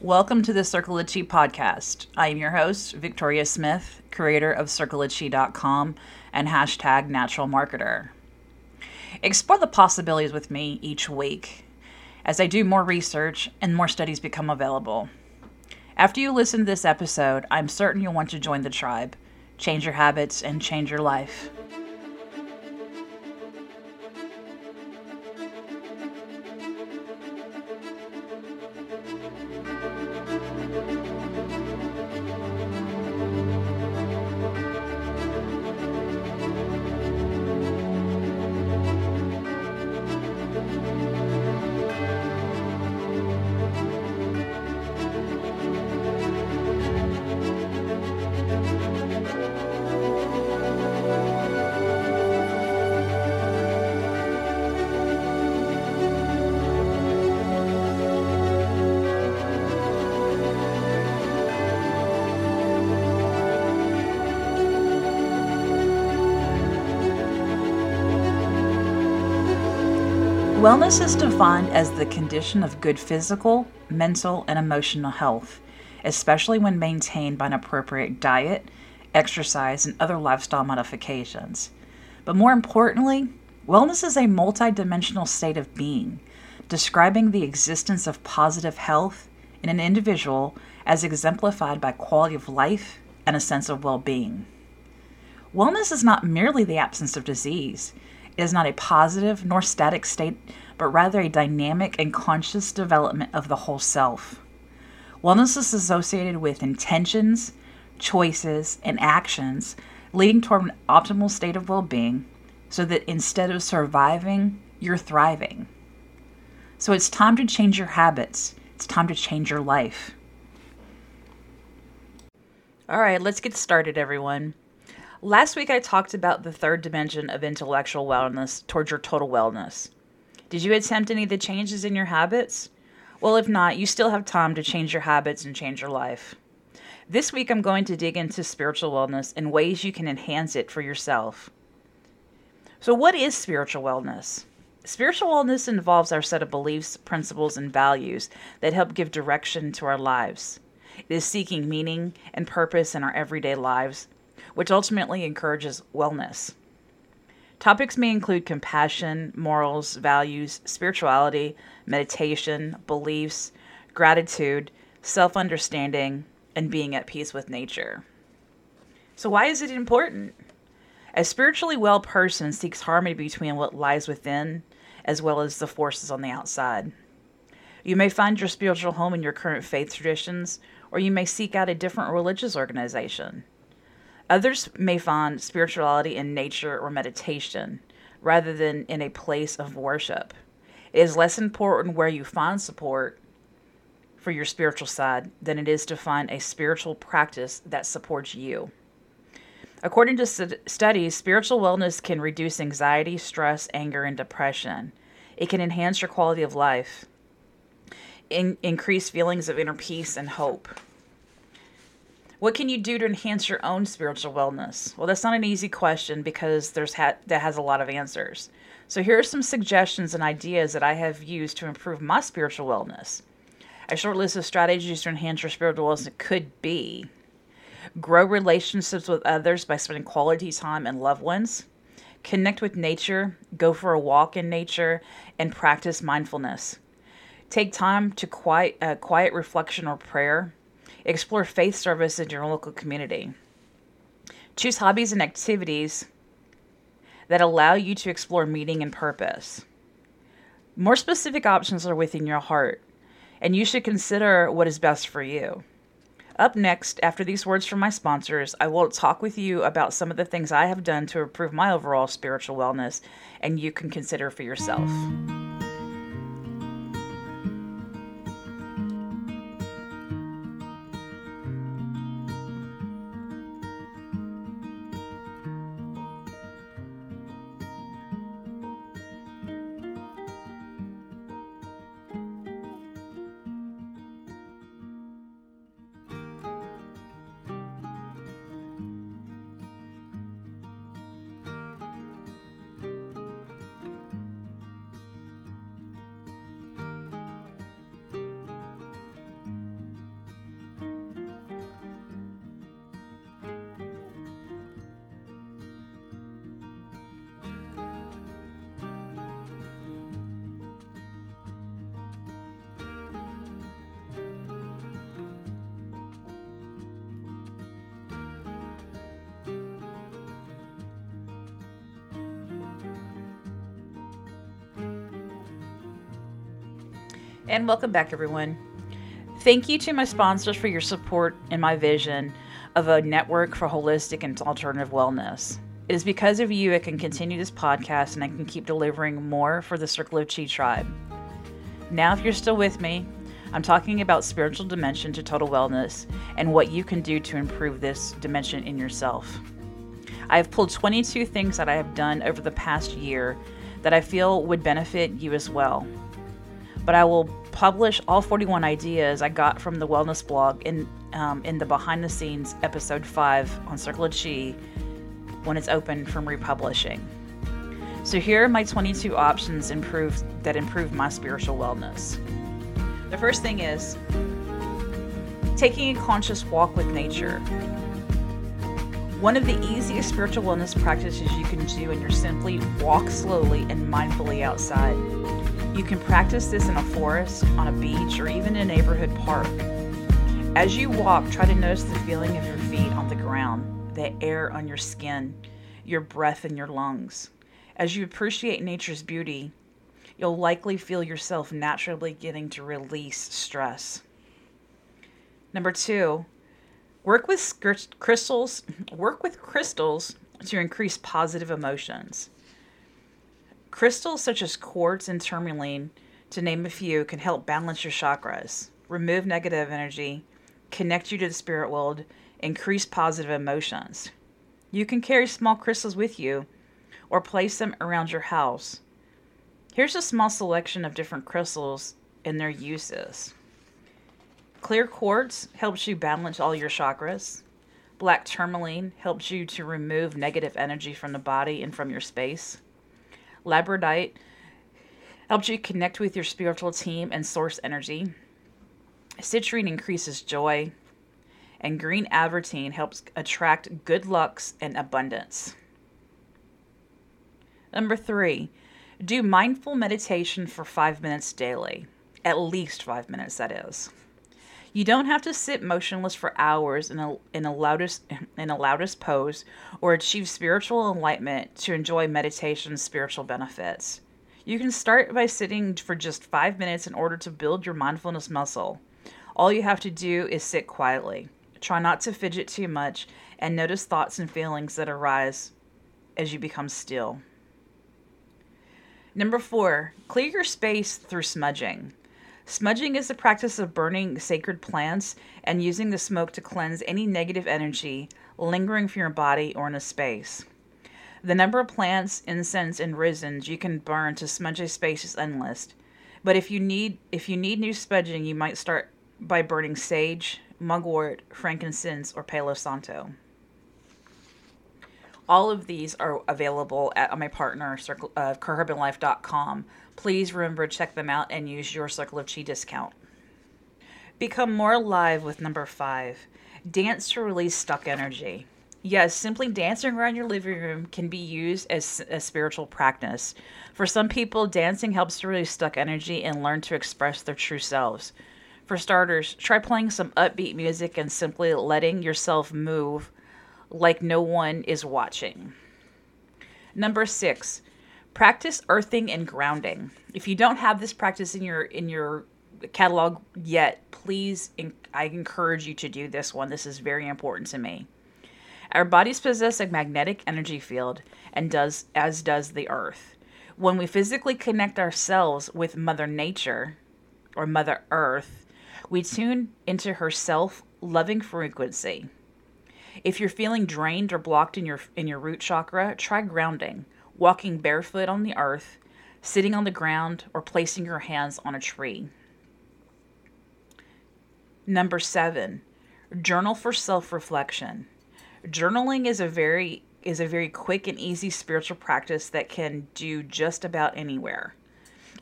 Welcome to the Circle of Chi podcast. I am your host, Victoria Smith, creator of CircleofChi.com and hashtag natural marketer. Explore the possibilities with me each week as I do more research and more studies become available. After you listen to this episode, I'm certain you'll want to join the tribe, change your habits, and change your life. Wellness is defined as the condition of good physical, mental, and emotional health, especially when maintained by an appropriate diet, exercise, and other lifestyle modifications. But more importantly, wellness is a multidimensional state of being, describing the existence of positive health in an individual as exemplified by quality of life and a sense of well being. Wellness is not merely the absence of disease is not a positive nor static state, but rather a dynamic and conscious development of the whole self. Wellness is associated with intentions, choices, and actions leading toward an optimal state of well being so that instead of surviving, you're thriving. So it's time to change your habits, it's time to change your life. All right, let's get started, everyone. Last week, I talked about the third dimension of intellectual wellness towards your total wellness. Did you attempt any of the changes in your habits? Well, if not, you still have time to change your habits and change your life. This week, I'm going to dig into spiritual wellness and ways you can enhance it for yourself. So, what is spiritual wellness? Spiritual wellness involves our set of beliefs, principles, and values that help give direction to our lives. It is seeking meaning and purpose in our everyday lives which ultimately encourages wellness. Topics may include compassion, morals, values, spirituality, meditation, beliefs, gratitude, self understanding, and being at peace with nature. So, why is it important? A spiritually well person seeks harmony between what lies within as well as the forces on the outside. You may find your spiritual home in your current faith traditions, or you may seek out a different religious organization. Others may find spirituality in nature or meditation rather than in a place of worship. It is less important where you find support for your spiritual side than it is to find a spiritual practice that supports you. According to st- studies, spiritual wellness can reduce anxiety, stress, anger, and depression. It can enhance your quality of life, in- increase feelings of inner peace and hope. What can you do to enhance your own spiritual wellness? Well, that's not an easy question because there's ha- that has a lot of answers. So here are some suggestions and ideas that I have used to improve my spiritual wellness. A short list of strategies to enhance your spiritual wellness could be grow relationships with others by spending quality time and loved ones, connect with nature, go for a walk in nature, and practice mindfulness. Take time to quiet, uh, quiet reflection or prayer Explore faith service in your local community. Choose hobbies and activities that allow you to explore meaning and purpose. More specific options are within your heart, and you should consider what is best for you. Up next, after these words from my sponsors, I will talk with you about some of the things I have done to improve my overall spiritual wellness, and you can consider for yourself. And welcome back, everyone. Thank you to my sponsors for your support in my vision of a network for holistic and alternative wellness. It is because of you I can continue this podcast and I can keep delivering more for the Circle of Chi tribe. Now, if you're still with me, I'm talking about spiritual dimension to total wellness and what you can do to improve this dimension in yourself. I have pulled 22 things that I have done over the past year that I feel would benefit you as well but I will publish all 41 ideas I got from the wellness blog in um, in the behind the scenes episode 5 on Circle of Chi when it's open from republishing. So here are my 22 options improve that improve my spiritual wellness. The first thing is taking a conscious walk with nature. One of the easiest spiritual wellness practices you can do and you're simply walk slowly and mindfully outside. You can practice this in a forest, on a beach, or even in a neighborhood park. As you walk, try to notice the feeling of your feet on the ground, the air on your skin, your breath in your lungs. As you appreciate nature's beauty, you'll likely feel yourself naturally getting to release stress. Number two, work with crystals. Work with crystals to increase positive emotions. Crystals such as quartz and tourmaline, to name a few, can help balance your chakras, remove negative energy, connect you to the spirit world, increase positive emotions. You can carry small crystals with you or place them around your house. Here's a small selection of different crystals and their uses. Clear quartz helps you balance all your chakras. Black tourmaline helps you to remove negative energy from the body and from your space. Labradorite helps you connect with your spiritual team and source energy. Citrine increases joy. And green aventurine helps attract good lucks and abundance. Number three, do mindful meditation for five minutes daily. At least five minutes, that is. You don't have to sit motionless for hours in a, in a lotus in a lotus pose or achieve spiritual enlightenment to enjoy meditation's spiritual benefits. You can start by sitting for just 5 minutes in order to build your mindfulness muscle. All you have to do is sit quietly. Try not to fidget too much and notice thoughts and feelings that arise as you become still. Number 4, clear your space through smudging. Smudging is the practice of burning sacred plants and using the smoke to cleanse any negative energy lingering from your body or in a space. The number of plants, incense, and resins you can burn to smudge a space is endless. But if you need if you need new smudging, you might start by burning sage, mugwort, frankincense, or palo santo. All of these are available at my partner, circle, uh, carherbalife.com. Please remember to check them out and use your Circle of Chi discount. Become more alive with number five. Dance to release stuck energy. Yes, simply dancing around your living room can be used as a spiritual practice. For some people, dancing helps to release stuck energy and learn to express their true selves. For starters, try playing some upbeat music and simply letting yourself move like no one is watching. Number six, practice earthing and grounding. If you don't have this practice in your in your catalog yet, please I encourage you to do this one. This is very important to me. Our bodies possess a magnetic energy field and does as does the earth. When we physically connect ourselves with mother nature or mother earth, we tune into her self-loving frequency. If you're feeling drained or blocked in your in your root chakra, try grounding, walking barefoot on the earth, sitting on the ground, or placing your hands on a tree. Number 7, journal for self-reflection. Journaling is a very is a very quick and easy spiritual practice that can do just about anywhere.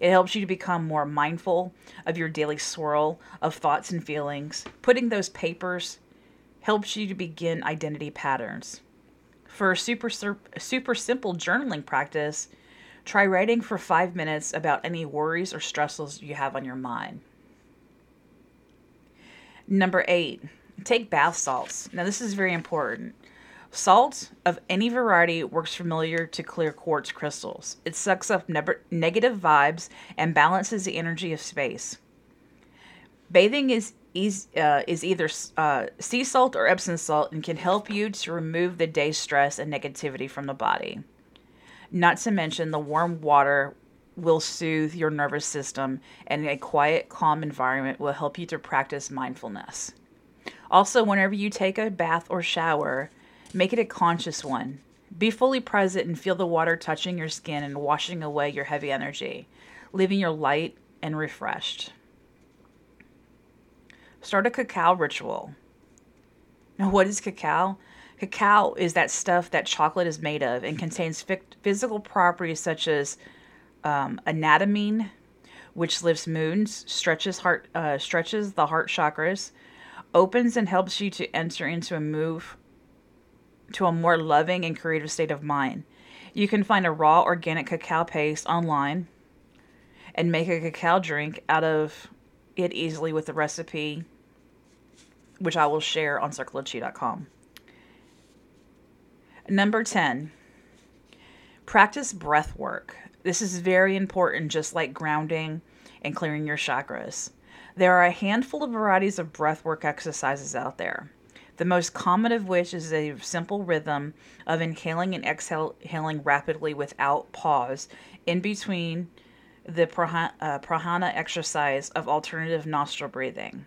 It helps you to become more mindful of your daily swirl of thoughts and feelings. Putting those papers helps you to begin identity patterns. For a super, super simple journaling practice, try writing for five minutes about any worries or stresses you have on your mind. Number eight, take bath salts. Now, this is very important. Salt of any variety works familiar to clear quartz crystals. It sucks up ne- negative vibes and balances the energy of space. Bathing is is, uh, is either uh, sea salt or Epsom salt and can help you to remove the day's stress and negativity from the body. Not to mention, the warm water will soothe your nervous system, and a quiet, calm environment will help you to practice mindfulness. Also, whenever you take a bath or shower, make it a conscious one. Be fully present and feel the water touching your skin and washing away your heavy energy, leaving you light and refreshed. Start a cacao ritual. Now, what is cacao? Cacao is that stuff that chocolate is made of and contains physical properties such as um, anatamine, which lifts moons, stretches heart, uh, stretches the heart chakras, opens and helps you to enter into a move to a more loving and creative state of mind. You can find a raw organic cacao paste online and make a cacao drink out of it easily with the recipe, which I will share on circleofchi.com. Number 10, practice breath work. This is very important, just like grounding and clearing your chakras. There are a handful of varieties of breath work exercises out there. The most common of which is a simple rhythm of inhaling and exhaling rapidly without pause in between the uh, prana exercise of alternative nostril breathing.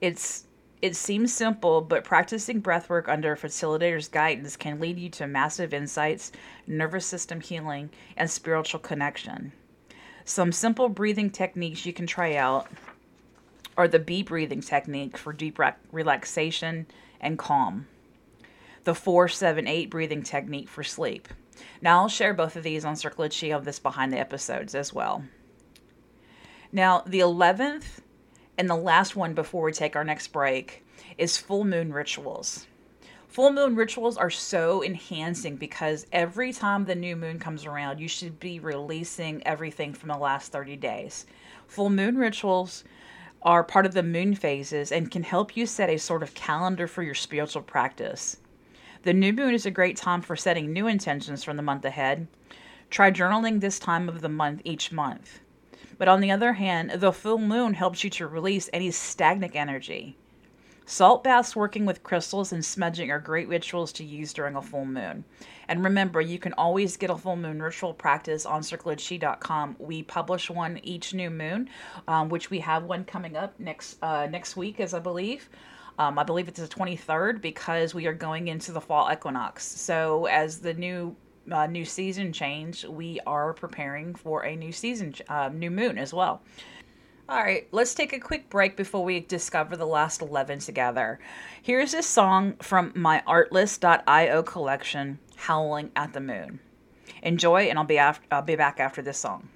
It's it seems simple, but practicing breathwork under a facilitator's guidance can lead you to massive insights, nervous system healing, and spiritual connection. Some simple breathing techniques you can try out are the B breathing technique for deep re- relaxation and calm, the 478 breathing technique for sleep. Now, I'll share both of these on Circle of Chi of this behind the episodes as well. Now, the 11th and the last one before we take our next break is full moon rituals. Full moon rituals are so enhancing because every time the new moon comes around, you should be releasing everything from the last 30 days. Full moon rituals are part of the moon phases and can help you set a sort of calendar for your spiritual practice. The new moon is a great time for setting new intentions for the month ahead. Try journaling this time of the month each month. But on the other hand, the full moon helps you to release any stagnant energy. Salt baths working with crystals and smudging are great rituals to use during a full moon. And remember, you can always get a full moon ritual practice on circleofchi.com. We publish one each new moon, um, which we have one coming up next uh, next week, as I believe. Um, I believe it's the 23rd because we are going into the fall equinox. So as the new uh, new season change, we are preparing for a new season, uh, new moon as well. All right, let's take a quick break before we discover the last 11 together. Here's a song from my artlist.io collection, Howling at the Moon. Enjoy, and I'll be, after, I'll be back after this song.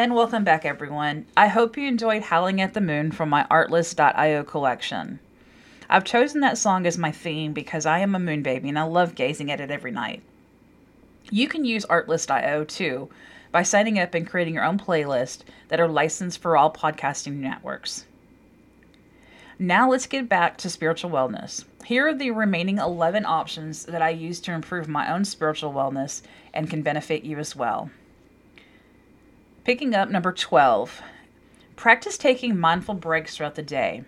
And welcome back, everyone. I hope you enjoyed Howling at the Moon from my Artlist.io collection. I've chosen that song as my theme because I am a moon baby and I love gazing at it every night. You can use Artlist.io too by signing up and creating your own playlist that are licensed for all podcasting networks. Now let's get back to spiritual wellness. Here are the remaining 11 options that I use to improve my own spiritual wellness and can benefit you as well. Picking up number 12, practice taking mindful breaks throughout the day.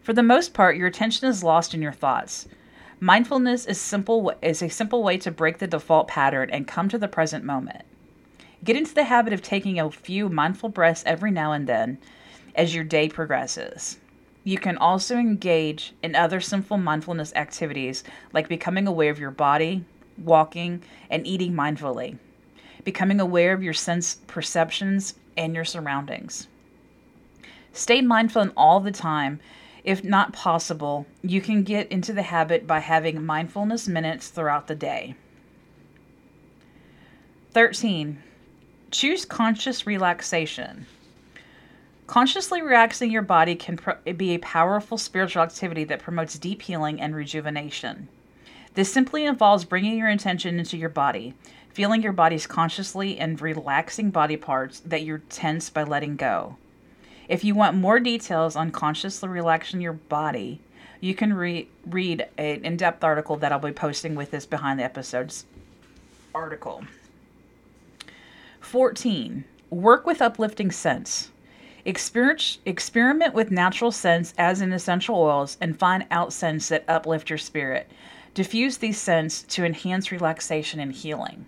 For the most part, your attention is lost in your thoughts. Mindfulness is simple is a simple way to break the default pattern and come to the present moment. Get into the habit of taking a few mindful breaths every now and then as your day progresses. You can also engage in other simple mindfulness activities like becoming aware of your body, walking, and eating mindfully becoming aware of your sense perceptions and your surroundings. Stay mindful and all the time. If not possible, you can get into the habit by having mindfulness minutes throughout the day. 13. Choose conscious relaxation. Consciously relaxing your body can pro- be a powerful spiritual activity that promotes deep healing and rejuvenation. This simply involves bringing your intention into your body, feeling your body's consciously and relaxing body parts that you're tense by letting go. If you want more details on consciously relaxing your body, you can re- read an in depth article that I'll be posting with this behind the episodes article. 14. Work with uplifting scents. Experience, experiment with natural scents as in essential oils and find out scents that uplift your spirit. Diffuse these scents to enhance relaxation and healing.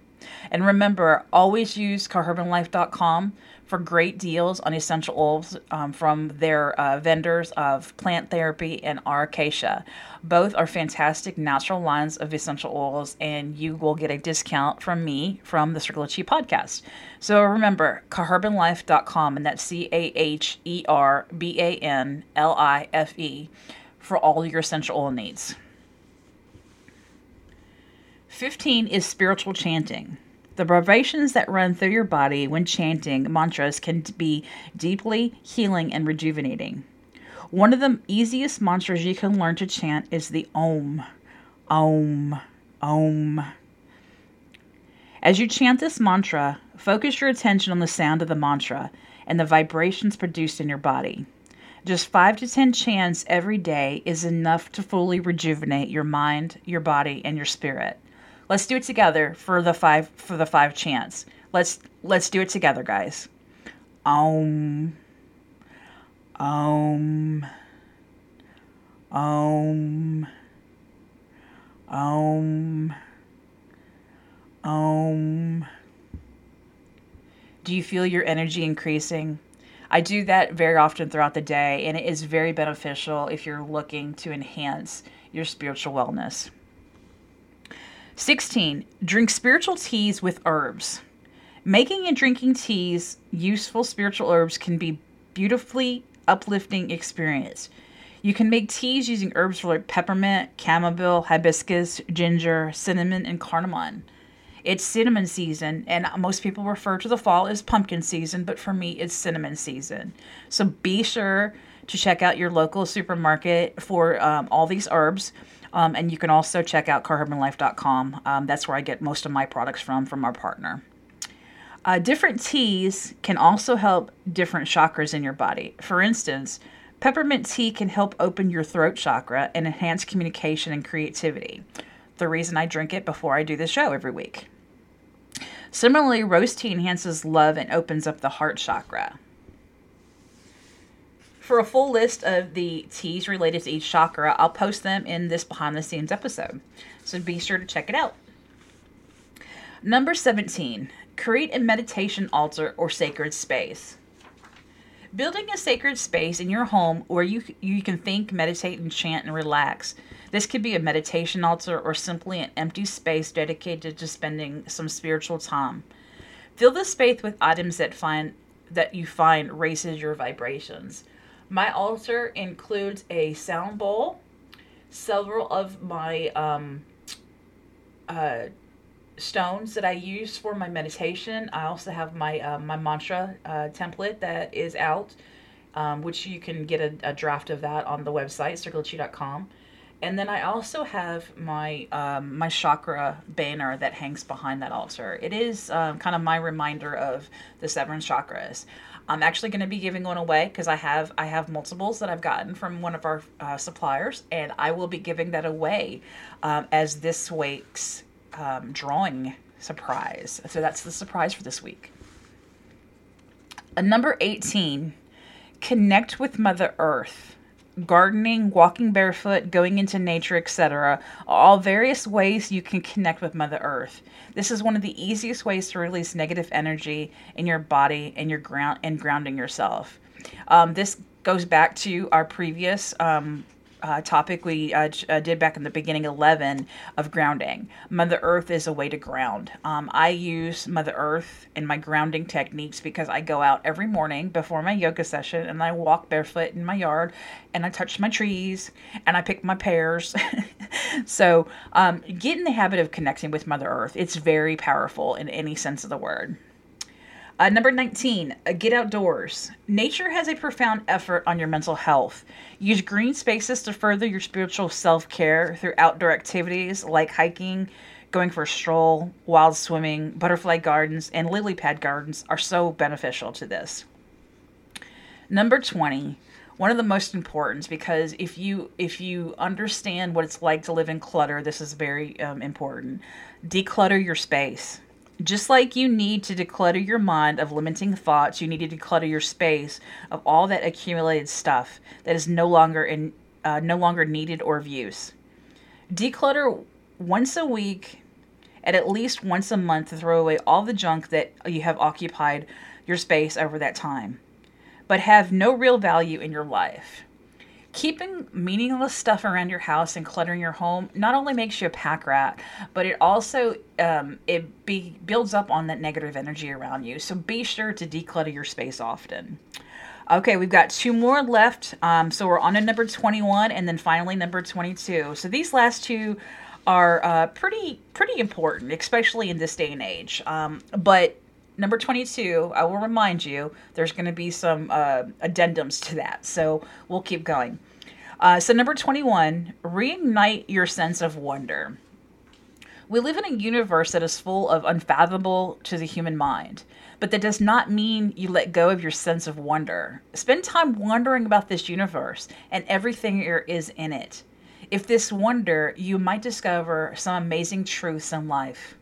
And remember, always use carherbanlife.com for great deals on essential oils um, from their uh, vendors of Plant Therapy and Acacia. Both are fantastic natural lines of essential oils, and you will get a discount from me from the Circle of Chi podcast. So remember, carherbanlife.com, and that's C A H E R B A N L I F E for all your essential oil needs. 15 is spiritual chanting. The vibrations that run through your body when chanting mantras can be deeply healing and rejuvenating. One of the easiest mantras you can learn to chant is the Om, Om, Om. As you chant this mantra, focus your attention on the sound of the mantra and the vibrations produced in your body. Just 5 to 10 chants every day is enough to fully rejuvenate your mind, your body, and your spirit. Let's do it together for the 5 for the 5 chants. Let's let's do it together, guys. Om Om Om Om Om Do you feel your energy increasing? I do that very often throughout the day, and it is very beneficial if you're looking to enhance your spiritual wellness. 16. Drink spiritual teas with herbs. Making and drinking teas, useful spiritual herbs, can be beautifully uplifting experience. You can make teas using herbs like peppermint, chamomile, hibiscus, ginger, cinnamon, and cardamom. It's cinnamon season, and most people refer to the fall as pumpkin season, but for me, it's cinnamon season. So be sure to check out your local supermarket for um, all these herbs. Um, and you can also check out carherbanlife.com. Um, that's where I get most of my products from, from our partner. Uh, different teas can also help different chakras in your body. For instance, peppermint tea can help open your throat chakra and enhance communication and creativity. The reason I drink it before I do the show every week. Similarly, rose tea enhances love and opens up the heart chakra. For a full list of the teas related to each chakra, I'll post them in this behind the scenes episode. So be sure to check it out. Number 17, create a meditation altar or sacred space. Building a sacred space in your home where you you can think, meditate, and chant and relax. This could be a meditation altar or simply an empty space dedicated to spending some spiritual time. Fill the space with items that find that you find raises your vibrations. My altar includes a sound bowl, several of my um, uh, stones that I use for my meditation. I also have my uh, my mantra uh, template that is out, um, which you can get a, a, draft of that on the website circlechi.com. And then I also have my um, my chakra banner that hangs behind that altar. It is um, kind of my reminder of the seven chakras. I'm actually going to be giving one away because I have I have multiples that I've gotten from one of our uh, suppliers, and I will be giving that away um, as this week's um, drawing surprise. So that's the surprise for this week. A number 18, connect with Mother Earth. Gardening, walking barefoot, going into nature, etc. All various ways you can connect with Mother Earth. This is one of the easiest ways to release negative energy in your body and your ground and grounding yourself. Um, this goes back to our previous um, uh, topic we uh, uh, did back in the beginning 11 of grounding. Mother Earth is a way to ground. Um, I use Mother Earth in my grounding techniques because I go out every morning before my yoga session and I walk barefoot in my yard and I touch my trees and I pick my pears. so um, get in the habit of connecting with Mother Earth. It's very powerful in any sense of the word. Uh, number 19, uh, get outdoors. Nature has a profound effort on your mental health. Use green spaces to further your spiritual self care through outdoor activities like hiking, going for a stroll, wild swimming, butterfly gardens, and lily pad gardens are so beneficial to this. Number 20, one of the most important because if you if you understand what it's like to live in clutter, this is very um, important. Declutter your space just like you need to declutter your mind of limiting thoughts, you need to declutter your space of all that accumulated stuff that is no longer in uh, no longer needed or of use. Declutter once a week, and at least once a month to throw away all the junk that you have occupied your space over that time, but have no real value in your life keeping meaningless stuff around your house and cluttering your home not only makes you a pack rat, but it also um, it be, builds up on that negative energy around you. So be sure to declutter your space often. Okay, we've got two more left. Um, so we're on to number 21 and then finally number 22. So these last two are uh, pretty pretty important, especially in this day and age. Um, but number 22, I will remind you, there's going to be some uh, addendums to that. So we'll keep going. Uh, so, number 21, reignite your sense of wonder. We live in a universe that is full of unfathomable to the human mind, but that does not mean you let go of your sense of wonder. Spend time wondering about this universe and everything there is in it. If this wonder, you might discover some amazing truths in life.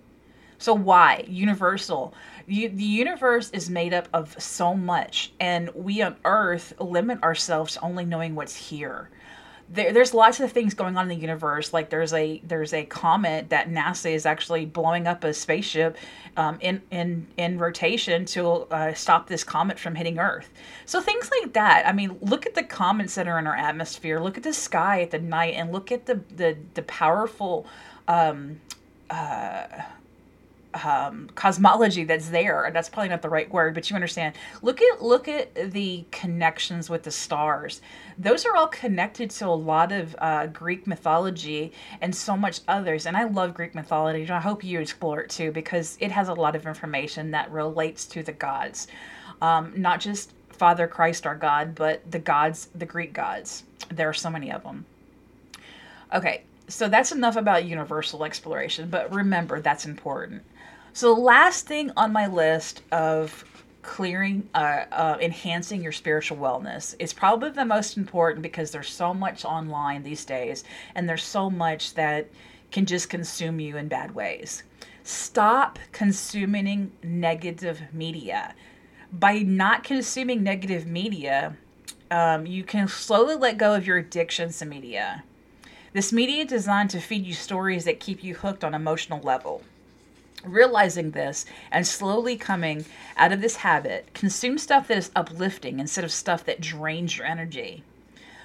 So, why? Universal. The universe is made up of so much, and we on Earth limit ourselves to only knowing what's here. There, there's lots of things going on in the universe. Like there's a there's a comet that NASA is actually blowing up a spaceship um, in in in rotation to uh, stop this comet from hitting Earth. So things like that. I mean, look at the comets that are in our atmosphere. Look at the sky at the night, and look at the the the powerful. Um, uh, um, cosmology that's there. And that's probably not the right word, but you understand. Look at look at the connections with the stars. Those are all connected to a lot of uh, Greek mythology and so much others. And I love Greek mythology. I hope you explore it too because it has a lot of information that relates to the gods, um, not just Father Christ, our God, but the gods, the Greek gods. There are so many of them. Okay, so that's enough about universal exploration, but remember that's important. So, the last thing on my list of clearing, uh, uh, enhancing your spiritual wellness is probably the most important because there's so much online these days and there's so much that can just consume you in bad ways. Stop consuming negative media. By not consuming negative media, um, you can slowly let go of your addictions to media. This media is designed to feed you stories that keep you hooked on emotional level. Realizing this and slowly coming out of this habit, consume stuff that is uplifting instead of stuff that drains your energy.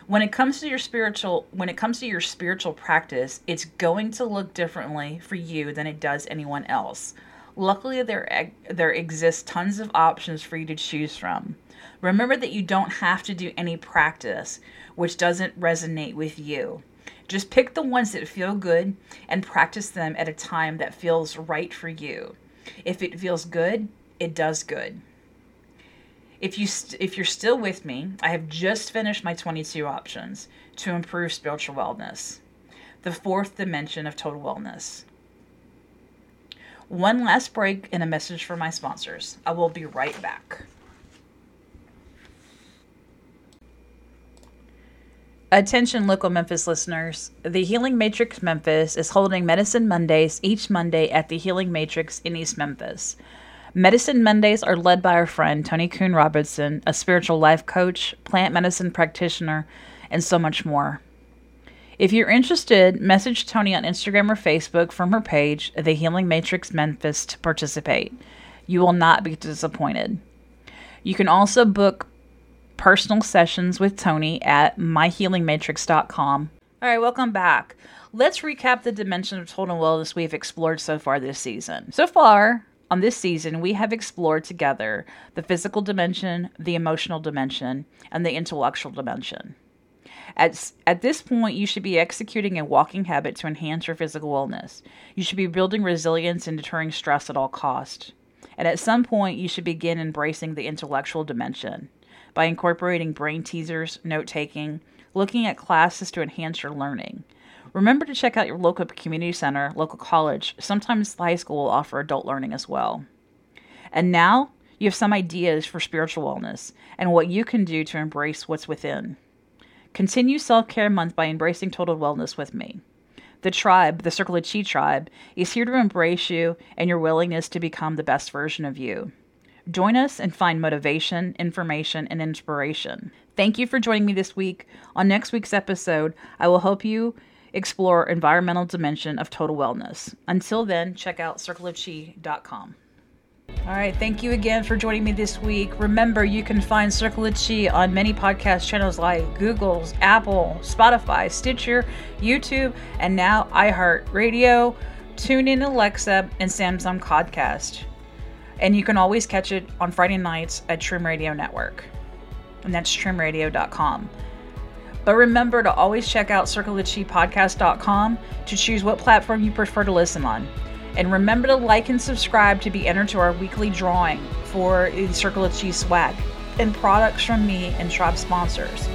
When it comes to your spiritual when it comes to your spiritual practice, it's going to look differently for you than it does anyone else. Luckily there there exist tons of options for you to choose from. Remember that you don't have to do any practice which doesn't resonate with you. Just pick the ones that feel good and practice them at a time that feels right for you. If it feels good, it does good. If you st- if you're still with me, I have just finished my 22 options to improve spiritual wellness. The fourth dimension of total wellness. One last break and a message for my sponsors. I will be right back. Attention, local Memphis listeners. The Healing Matrix Memphis is holding Medicine Mondays each Monday at the Healing Matrix in East Memphis. Medicine Mondays are led by our friend Tony Kuhn Robertson, a spiritual life coach, plant medicine practitioner, and so much more. If you're interested, message Tony on Instagram or Facebook from her page, The Healing Matrix Memphis, to participate. You will not be disappointed. You can also book personal sessions with Tony at myhealingmatrix.com. All right, welcome back. Let's recap the dimension of total wellness we've explored so far this season. So far, on this season, we have explored together the physical dimension, the emotional dimension, and the intellectual dimension. At, at this point, you should be executing a walking habit to enhance your physical wellness. You should be building resilience and deterring stress at all cost. And at some point, you should begin embracing the intellectual dimension by incorporating brain teasers, note taking, looking at classes to enhance your learning. Remember to check out your local community center, local college. Sometimes high school will offer adult learning as well. And now you have some ideas for spiritual wellness and what you can do to embrace what's within. Continue Self Care Month by embracing total wellness with me. The tribe, the Circle of Chi tribe, is here to embrace you and your willingness to become the best version of you. Join us and find motivation, information, and inspiration. Thank you for joining me this week. On next week's episode, I will help you explore environmental dimension of total wellness. Until then, check out circleofchi.com. All right, thank you again for joining me this week. Remember, you can find Circle of Chi on many podcast channels like Google's, Apple, Spotify, Stitcher, YouTube, and now iHeartRadio, TuneIn Alexa, and Samsung Podcast. And you can always catch it on Friday nights at Trim Radio Network. And that's trimradio.com. But remember to always check out circleofchipodcast.com to choose what platform you prefer to listen on. And remember to like and subscribe to be entered to our weekly drawing for the Circle of Chi swag and products from me and Tribe sponsors.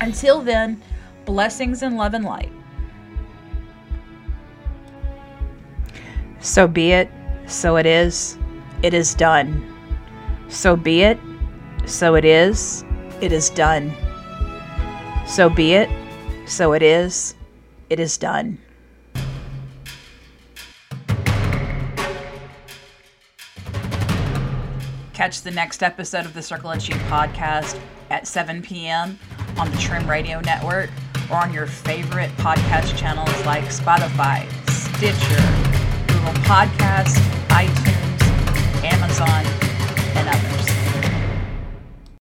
Until then, blessings and love and light. So be it, so it is, it is done. So be it, so it is, it is done. So be it, so it is, it is done. Catch the next episode of the Circle of Chi podcast at 7 p.m. on the Trim Radio Network or on your favorite podcast channels like Spotify, Stitcher, Google Podcasts, on.